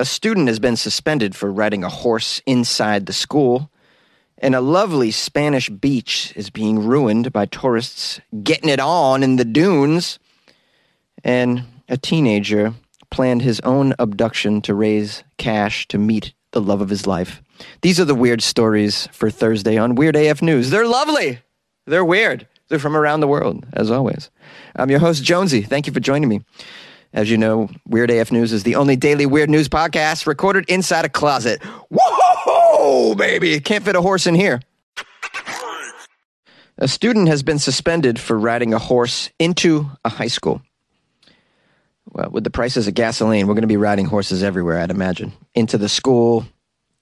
A student has been suspended for riding a horse inside the school, and a lovely Spanish beach is being ruined by tourists getting it on in the dunes. And a teenager planned his own abduction to raise cash to meet the love of his life. These are the weird stories for Thursday on Weird AF News. They're lovely. They're weird. They're from around the world, as always. I'm your host, Jonesy. Thank you for joining me. As you know, Weird AF News is the only daily weird news podcast recorded inside a closet. Whoa, baby! Can't fit a horse in here. A student has been suspended for riding a horse into a high school. Well, with the prices of gasoline, we're going to be riding horses everywhere, I'd imagine. Into the school,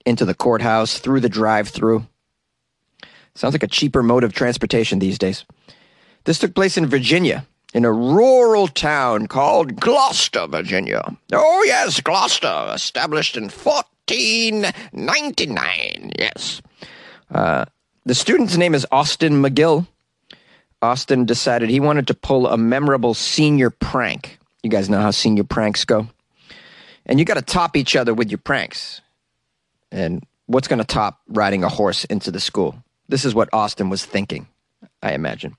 into the courthouse, through the drive through. Sounds like a cheaper mode of transportation these days. This took place in Virginia, in a rural town called Gloucester, Virginia. Oh, yes, Gloucester, established in 1499. Yes. Uh, the student's name is Austin McGill. Austin decided he wanted to pull a memorable senior prank. You guys know how senior pranks go. And you got to top each other with your pranks. And what's going to top riding a horse into the school? This is what Austin was thinking, I imagine.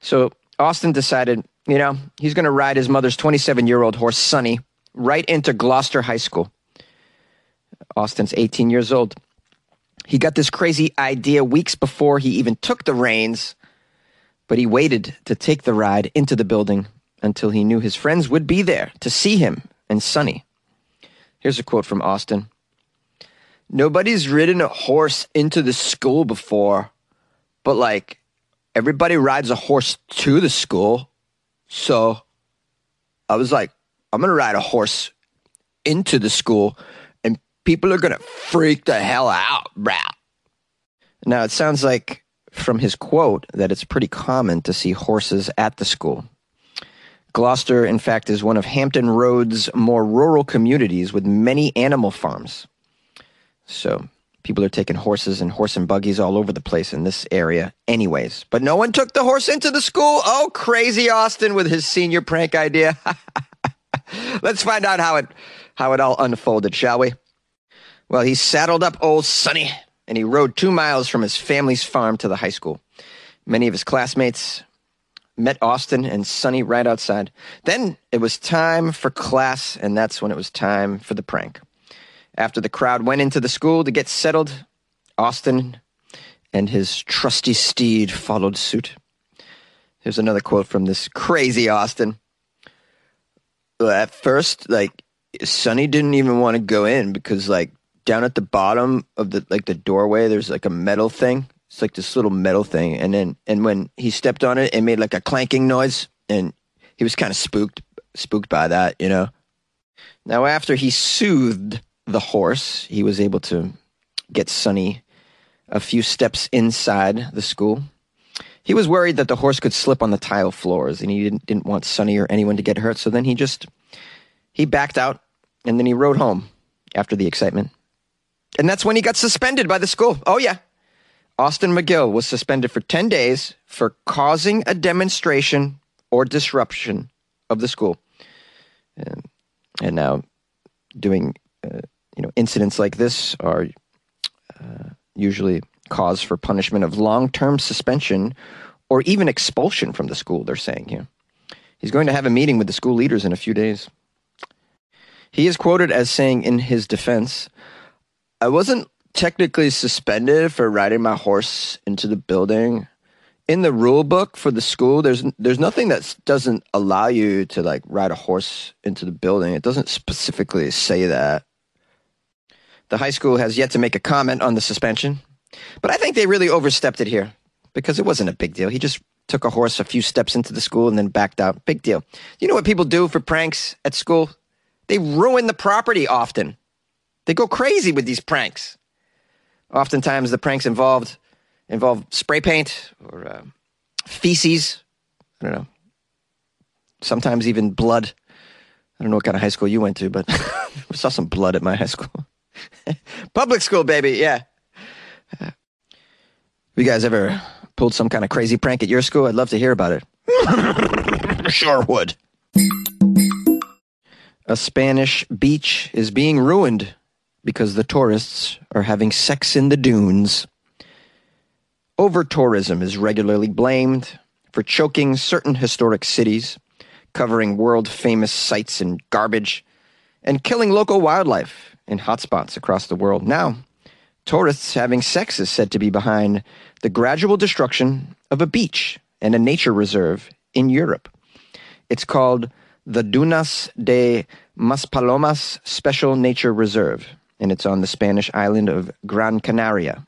So Austin decided, you know, he's going to ride his mother's 27 year old horse, Sonny, right into Gloucester High School. Austin's 18 years old. He got this crazy idea weeks before he even took the reins, but he waited to take the ride into the building until he knew his friends would be there to see him and Sonny. Here's a quote from Austin Nobody's ridden a horse into the school before, but like everybody rides a horse to the school. So I was like, I'm going to ride a horse into the school and people are going to freak the hell out, bruh. Now, it sounds like from his quote that it's pretty common to see horses at the school. Gloucester, in fact, is one of Hampton Roads' more rural communities with many animal farms. So people are taking horses and horse and buggies all over the place in this area, anyways. But no one took the horse into the school. Oh, crazy Austin with his senior prank idea. Let's find out how it how it all unfolded, shall we? Well, he saddled up old Sonny and he rode two miles from his family's farm to the high school. Many of his classmates met Austin and Sonny right outside. Then it was time for class, and that's when it was time for the prank. After the crowd went into the school to get settled, Austin and his trusty steed followed suit. Here's another quote from this crazy Austin. At first, like Sonny didn't even want to go in because like down at the bottom of the like the doorway, there's like a metal thing. It's like this little metal thing, and then and when he stepped on it, it made like a clanking noise, and he was kind of spooked spooked by that, you know. Now after he soothed the horse, he was able to get Sonny a few steps inside the school. He was worried that the horse could slip on the tile floors, and he didn't, didn't want Sonny or anyone to get hurt. So then he just he backed out, and then he rode home after the excitement. And that's when he got suspended by the school. Oh yeah, Austin McGill was suspended for ten days for causing a demonstration or disruption of the school, and, and now doing. Uh, you know, incidents like this are uh, usually cause for punishment of long-term suspension or even expulsion from the school. They're saying here. He's going to have a meeting with the school leaders in a few days. He is quoted as saying in his defense, "I wasn't technically suspended for riding my horse into the building." in the rule book for the school there's there's nothing that doesn't allow you to like ride a horse into the building it doesn't specifically say that the high school has yet to make a comment on the suspension, but I think they really overstepped it here because it wasn't a big deal. He just took a horse a few steps into the school and then backed out. Big deal. You know what people do for pranks at school? They ruin the property often. They go crazy with these pranks. Oftentimes, the pranks involved involve spray paint or uh, feces. I don't know. Sometimes even blood. I don't know what kind of high school you went to, but we saw some blood at my high school. Public school, baby. Yeah. You guys ever pulled some kind of crazy prank at your school? I'd love to hear about it. sure would. A Spanish beach is being ruined because the tourists are having sex in the dunes. Over tourism is regularly blamed for choking certain historic cities, covering world famous sites in garbage, and killing local wildlife in hotspots across the world. Now, tourists having sex is said to be behind the gradual destruction of a beach and a nature reserve in Europe. It's called the Dunas de Maspalomas Special Nature Reserve, and it's on the Spanish island of Gran Canaria.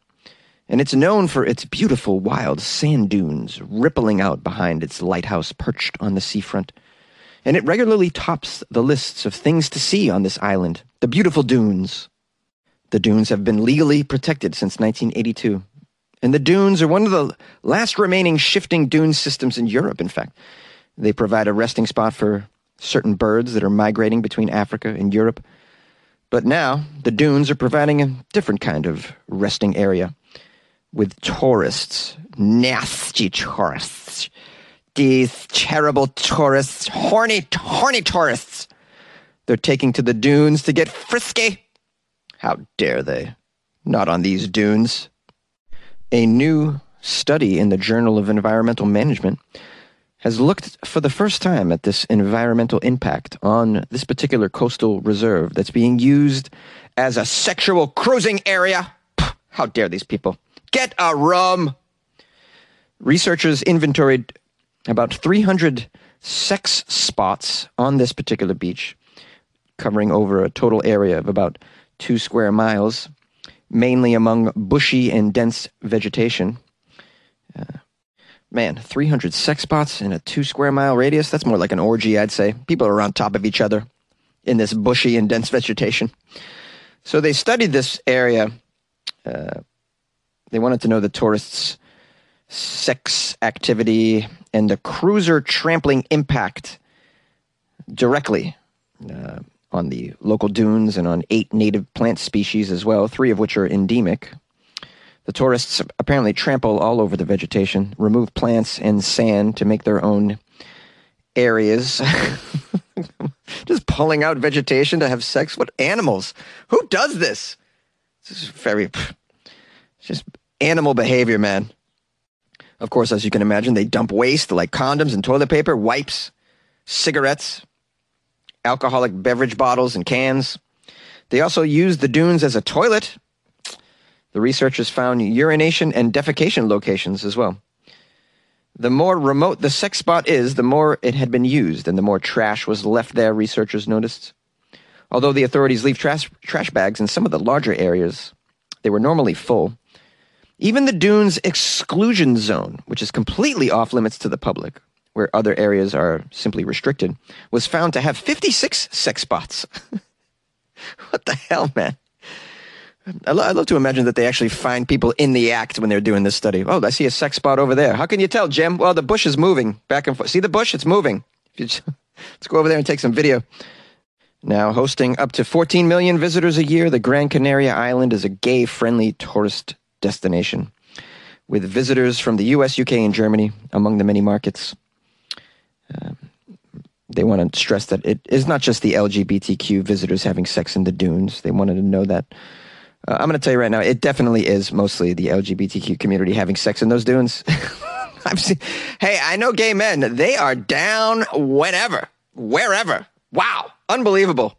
And it's known for its beautiful wild sand dunes rippling out behind its lighthouse perched on the seafront. And it regularly tops the lists of things to see on this island the beautiful dunes. The dunes have been legally protected since 1982. And the dunes are one of the last remaining shifting dune systems in Europe, in fact. They provide a resting spot for certain birds that are migrating between Africa and Europe. But now, the dunes are providing a different kind of resting area with tourists, nasty tourists, these terrible tourists, horny, horny tourists. They're taking to the dunes to get frisky. How dare they? Not on these dunes. A new study in the Journal of Environmental Management has looked for the first time at this environmental impact on this particular coastal reserve that's being used as a sexual cruising area. How dare these people? Get a room! Researchers inventoried about 300 sex spots on this particular beach, covering over a total area of about two square miles mainly among bushy and dense vegetation. Uh, man, 300 sex spots in a two square mile radius? That's more like an orgy, I'd say. People are on top of each other in this bushy and dense vegetation. So they studied this area. Uh, they wanted to know the tourists' sex activity and the cruiser trampling impact directly. Uh, on the local dunes and on eight native plant species as well, three of which are endemic. The tourists apparently trample all over the vegetation, remove plants and sand to make their own areas. Just pulling out vegetation to have sex. What animals? Who does this? This is very, just animal behavior, man. Of course, as you can imagine, they dump waste like condoms and toilet paper, wipes, cigarettes, alcoholic beverage bottles and cans. They also used the dunes as a toilet. The researchers found urination and defecation locations as well. The more remote the sex spot is, the more it had been used and the more trash was left there, researchers noticed. Although the authorities leave trash, trash bags in some of the larger areas, they were normally full. Even the dunes exclusion zone, which is completely off limits to the public, where other areas are simply restricted, was found to have 56 sex spots. what the hell, man? I, lo- I love to imagine that they actually find people in the act when they're doing this study. Oh, I see a sex spot over there. How can you tell, Jim? Well, the bush is moving back and forth. See the bush? It's moving. Just, let's go over there and take some video. Now, hosting up to 14 million visitors a year, the Gran Canaria Island is a gay friendly tourist destination with visitors from the US, UK, and Germany among the many markets. Um, they want to stress that it is not just the LGBTQ visitors having sex in the dunes. They wanted to know that. Uh, I'm going to tell you right now, it definitely is mostly the LGBTQ community having sex in those dunes. I've seen, hey, I know gay men. They are down whenever, wherever. Wow, unbelievable.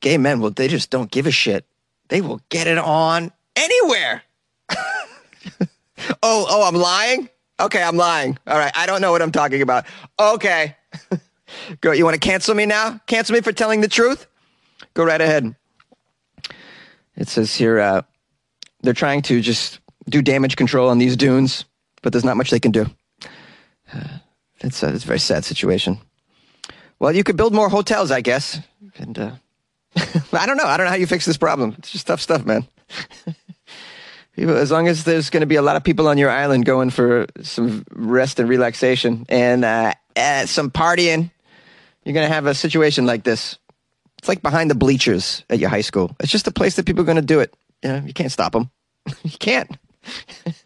Gay men, well, they just don't give a shit. They will get it on anywhere. oh, oh, I'm lying. Okay, I'm lying. All right, I don't know what I'm talking about. Okay. Go, you want to cancel me now? Cancel me for telling the truth? Go right ahead. It says here uh, they're trying to just do damage control on these dunes, but there's not much they can do. Uh, it's, a, it's a very sad situation. Well, you could build more hotels, I guess. And uh, I don't know. I don't know how you fix this problem. It's just tough stuff, man. as long as there's going to be a lot of people on your island going for some rest and relaxation and uh, uh, some partying, you're going to have a situation like this. It's like behind the bleachers at your high school. It's just a place that people are going to do it. You, know, you can't stop them. you can't.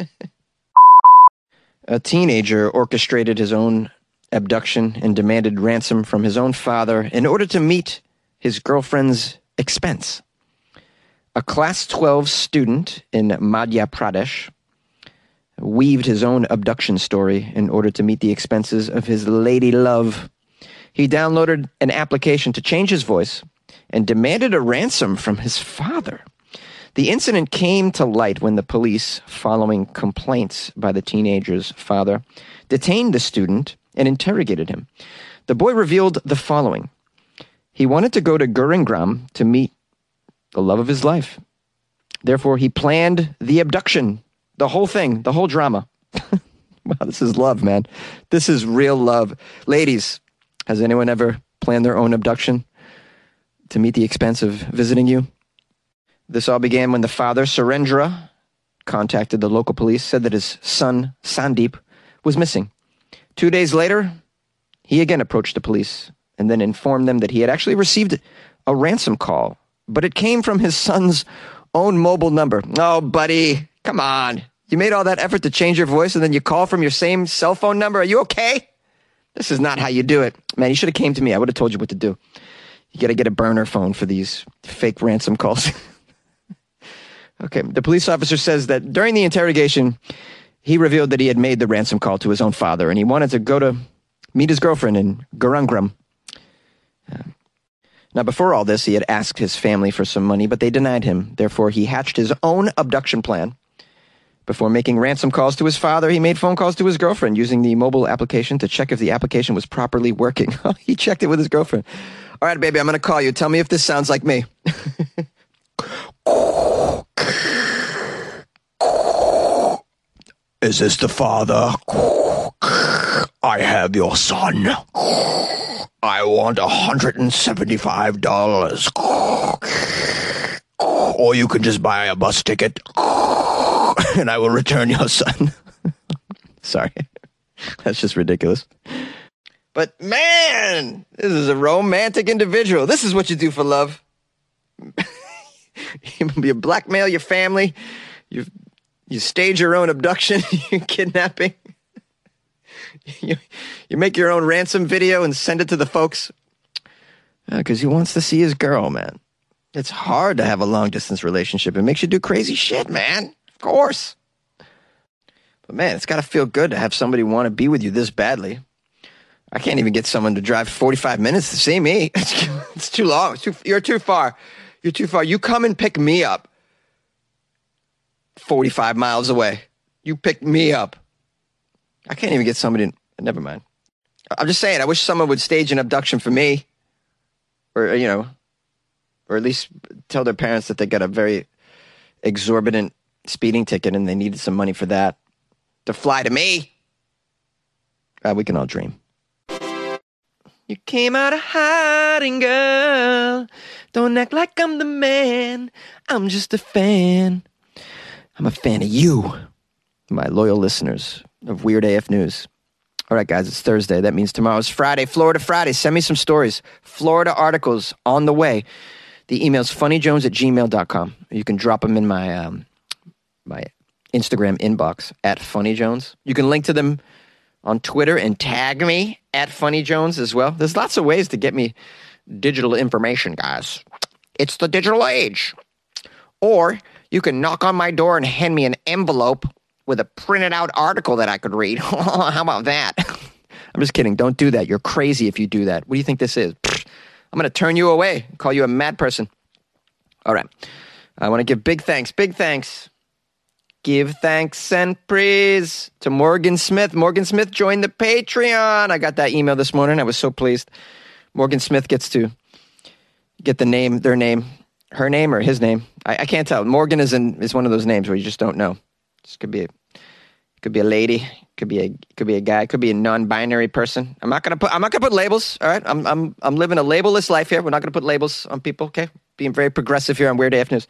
a teenager orchestrated his own abduction and demanded ransom from his own father in order to meet his girlfriend's expense. A class 12 student in Madhya Pradesh weaved his own abduction story in order to meet the expenses of his lady love. He downloaded an application to change his voice and demanded a ransom from his father. The incident came to light when the police, following complaints by the teenager's father, detained the student and interrogated him. The boy revealed the following He wanted to go to Gurugram to meet the love of his life. Therefore, he planned the abduction, the whole thing, the whole drama. wow, this is love, man. This is real love. Ladies, has anyone ever planned their own abduction to meet the expense of visiting you? This all began when the father, Surendra, contacted the local police, said that his son, Sandeep, was missing. Two days later, he again approached the police and then informed them that he had actually received a ransom call, but it came from his son's own mobile number. Oh, buddy, come on. You made all that effort to change your voice and then you call from your same cell phone number. Are you okay? This is not how you do it. Man, you should have came to me. I would have told you what to do. You got to get a burner phone for these fake ransom calls. Okay. The police officer says that during the interrogation, he revealed that he had made the ransom call to his own father and he wanted to go to meet his girlfriend in Gurugram. Uh, now, before all this, he had asked his family for some money, but they denied him. Therefore, he hatched his own abduction plan. Before making ransom calls to his father, he made phone calls to his girlfriend using the mobile application to check if the application was properly working. he checked it with his girlfriend. All right, baby, I'm going to call you. Tell me if this sounds like me. Is this the father? I have your son. I want a hundred and seventy-five dollars. Or you can just buy a bus ticket and I will return your son. Sorry. That's just ridiculous. But man, this is a romantic individual. This is what you do for love. you blackmail your family. You you stage your own abduction, you kidnapping. you, you make your own ransom video and send it to the folks. Uh, because he wants to see his girl, man. It's hard to have a long distance relationship. It makes you do crazy shit, man. Of course. But man, it's got to feel good to have somebody want to be with you this badly. I can't even get someone to drive 45 minutes to see me. It's, too long. It's too, you're too far. You're too far. You come and pick me up. 45 miles away. You pick me up. I can't even get somebody. Never mind. I'm just saying, I wish someone would stage an abduction for me. Or, you know, or at least tell their parents that they got a very exorbitant speeding ticket and they needed some money for that to fly to me. Uh, we can all dream. You came out of hiding, girl. Don't act like I'm the man. I'm just a fan. I'm a fan of you, my loyal listeners of Weird AF News. All right, guys, it's Thursday. That means tomorrow's Friday, Florida Friday. Send me some stories. Florida articles on the way. The email's funnyjones at gmail.com. You can drop them in my, um, my Instagram inbox at funnyjones. You can link to them on Twitter and tag me at funnyjones as well. There's lots of ways to get me digital information, guys. It's the digital age. Or you can knock on my door and hand me an envelope with a printed out article that I could read. How about that? I'm just kidding. Don't do that. You're crazy if you do that. What do you think this is? I'm going to turn you away, call you a mad person. All right. I want to give big thanks, big thanks. Give thanks and praise to Morgan Smith. Morgan Smith joined the Patreon. I got that email this morning. I was so pleased. Morgan Smith gets to get the name, their name her name or his name. I, I can't tell. Morgan is in, is one of those names where you just don't know. This could be could be a lady, could be a could be a guy, could be a non-binary person. I'm not gonna put I'm not gonna put labels. All right, I'm I'm I'm living a labelless life here. We're not gonna put labels on people. Okay, being very progressive here on Weird AF News.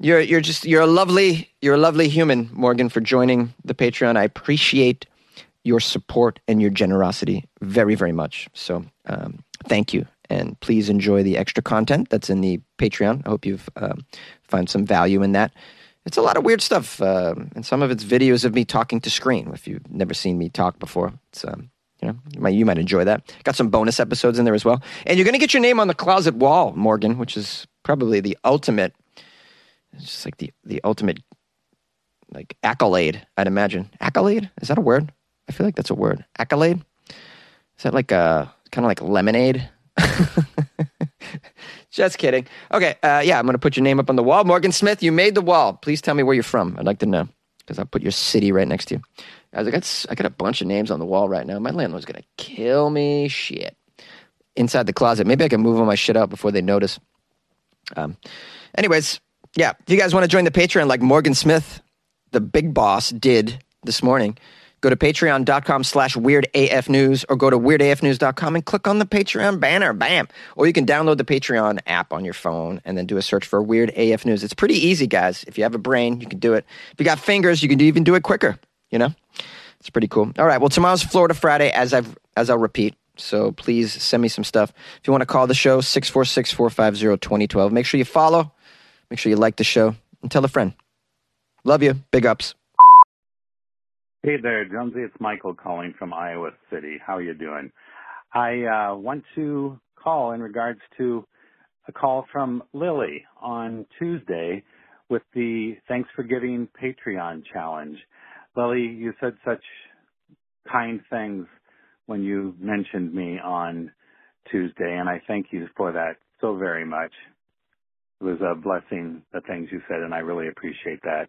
You're you're just you're a lovely you're a lovely human, Morgan, for joining the Patreon. I appreciate your support and your generosity very very much. So um, thank you and please enjoy the extra content that's in the Patreon. I hope you've um, found some value in that. It's a lot of weird stuff, uh, and some of it's videos of me talking to screen. If you've never seen me talk before, it's um, You know, you might, you might enjoy that. Got some bonus episodes in there as well. And you're going to get your name on the closet wall, Morgan, which is probably the ultimate, it's just like the, the ultimate like accolade, I'd imagine. Accolade? Is that a word? I feel like that's a word. Accolade? Is that like a kind of like lemonade? Just kidding. Okay, uh, yeah, I'm going to put your name up on the wall. Morgan Smith, you made the wall. Please tell me where you're from. I'd like to know because I'll put your city right next to you. Guys, I got, I got a bunch of names on the wall right now. My landlord's going to kill me. Shit. Inside the closet. Maybe I can move all my shit out before they notice. Um, anyways, yeah, if you guys want to join the Patreon like Morgan Smith, the big boss, did this morning, go to patreon.com slash weirdafnews or go to weirdafnews.com and click on the Patreon banner. Bam. Or you can download the Patreon app on your phone and then do a search for Weird AF News. It's pretty easy, guys. If you have a brain, you can do it. If you got fingers, you can even do it quicker, you know? It's pretty cool. All right. Well, tomorrow's Florida Friday, as I've as I'll repeat. So please send me some stuff. If you want to call the show, 646 450 2012. Make sure you follow. Make sure you like the show and tell a friend. Love you. Big ups. Hey there, Jonesy. It's Michael calling from Iowa City. How are you doing? I uh, want to call in regards to a call from Lily on Tuesday with the Thanks for Giving Patreon challenge. Lily, you said such kind things when you mentioned me on Tuesday, and I thank you for that so very much. It was a blessing, the things you said, and I really appreciate that.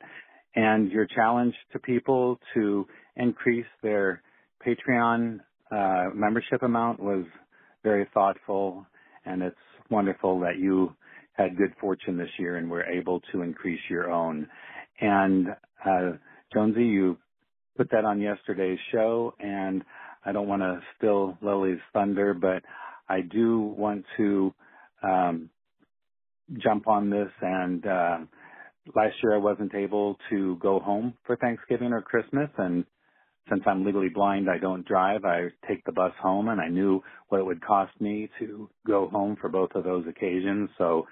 And your challenge to people to increase their Patreon uh, membership amount was very thoughtful, and it's wonderful that you had good fortune this year and were able to increase your own. And uh, Jonesy, you put that on yesterday's show, and I don't want to steal Lily's thunder, but I do want to um, jump on this. And uh, last year I wasn't able to go home for Thanksgiving or Christmas, and since I'm legally blind, I don't drive. I take the bus home, and I knew what it would cost me to go home for both of those occasions. So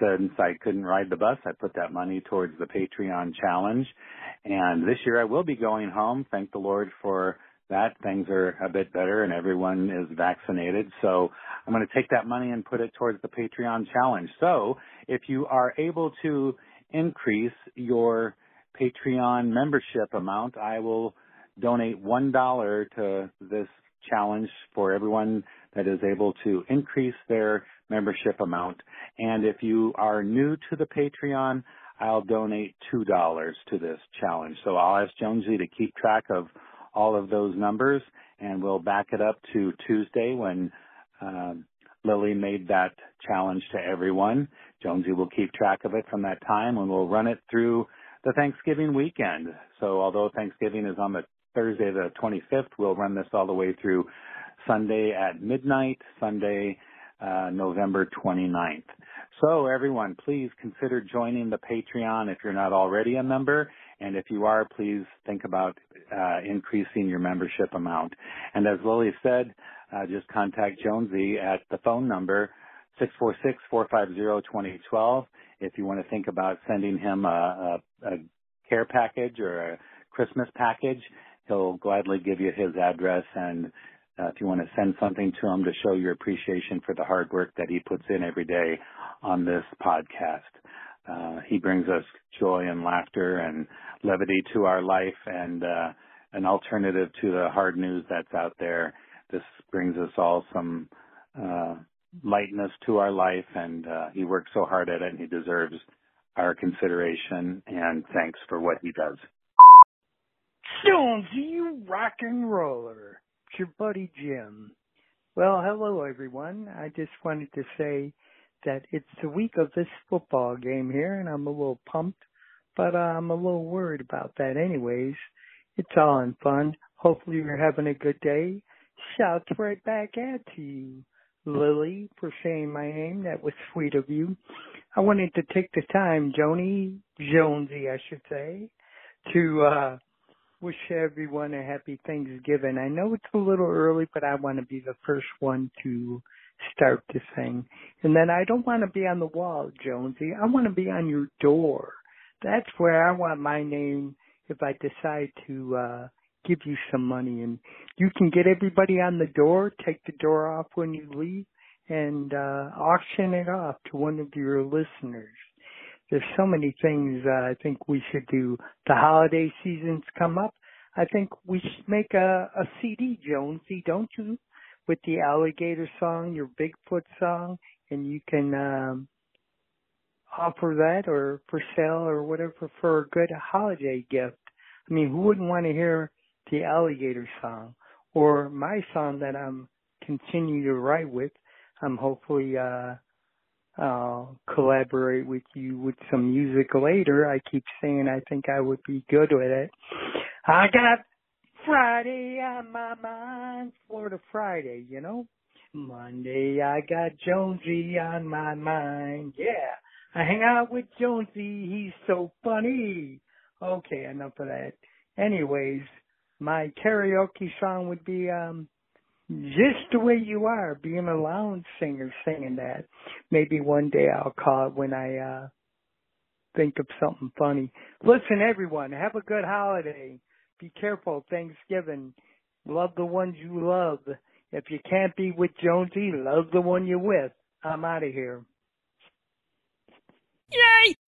since I couldn't ride the bus, I put that money towards the Patreon challenge. And this year I will be going home. Thank the Lord for that. Things are a bit better and everyone is vaccinated. So I'm going to take that money and put it towards the Patreon challenge. So if you are able to increase your Patreon membership amount, I will donate $1 to this challenge for everyone that is able to increase their membership amount. And if you are new to the Patreon, I'll donate $2 to this challenge. So I'll ask Jonesy to keep track of all of those numbers and we'll back it up to Tuesday when um, Lily made that challenge to everyone. Jonesy will keep track of it from that time and we'll run it through the Thanksgiving weekend. So although Thanksgiving is on the Thursday the 25th, we'll run this all the way through Sunday at midnight, Sunday uh, November 29th. So everyone, please consider joining the Patreon if you're not already a member. And if you are, please think about uh, increasing your membership amount. And as Lily said, uh, just contact Jonesy at the phone number 646-450-2012 if you want to think about sending him a, a, a care package or a Christmas package. He'll gladly give you his address and uh, if you want to send something to him to show your appreciation for the hard work that he puts in every day on this podcast. Uh, he brings us joy and laughter and levity to our life and uh, an alternative to the hard news that's out there. This brings us all some uh, lightness to our life, and uh, he works so hard at it, and he deserves our consideration and thanks for what he does. Stones, you rock and roller. It's your buddy Jim. Well, hello everyone. I just wanted to say that it's the week of this football game here, and I'm a little pumped, but uh, I'm a little worried about that anyways. It's all in fun. Hopefully you're having a good day. Shouts right back at you, Lily, for saying my name. That was sweet of you. I wanted to take the time, Joni, Jonesy, I should say, to uh wish everyone a happy Thanksgiving. I know it's a little early, but I want to be the first one to start this thing. And then I don't want to be on the wall, Jonesy. I want to be on your door. That's where I want my name if I decide to uh give you some money and you can get everybody on the door, take the door off when you leave and uh auction it off to one of your listeners. There's so many things uh, I think we should do. The holiday seasons come up. I think we should make a, a CD, Jonesy, don't you? With the alligator song, your Bigfoot song, and you can um offer that or for sale or whatever for a good holiday gift. I mean, who wouldn't want to hear the alligator song or my song that I'm continuing to write with? I'm hopefully uh I'll collaborate with you with some music later. I keep saying I think I would be good with it. I got Friday on my mind, Florida Friday, you know. Monday I got Jonesy on my mind, yeah. I hang out with Jonesy, he's so funny. Okay, enough of that. Anyways, my karaoke song would be um just the way you are, being a lounge singer singing that. Maybe one day I'll call it when I uh think of something funny. Listen everyone, have a good holiday. Be careful Thanksgiving. Love the ones you love. If you can't be with Jonesy, love the one you're with. I'm out of here. Yay!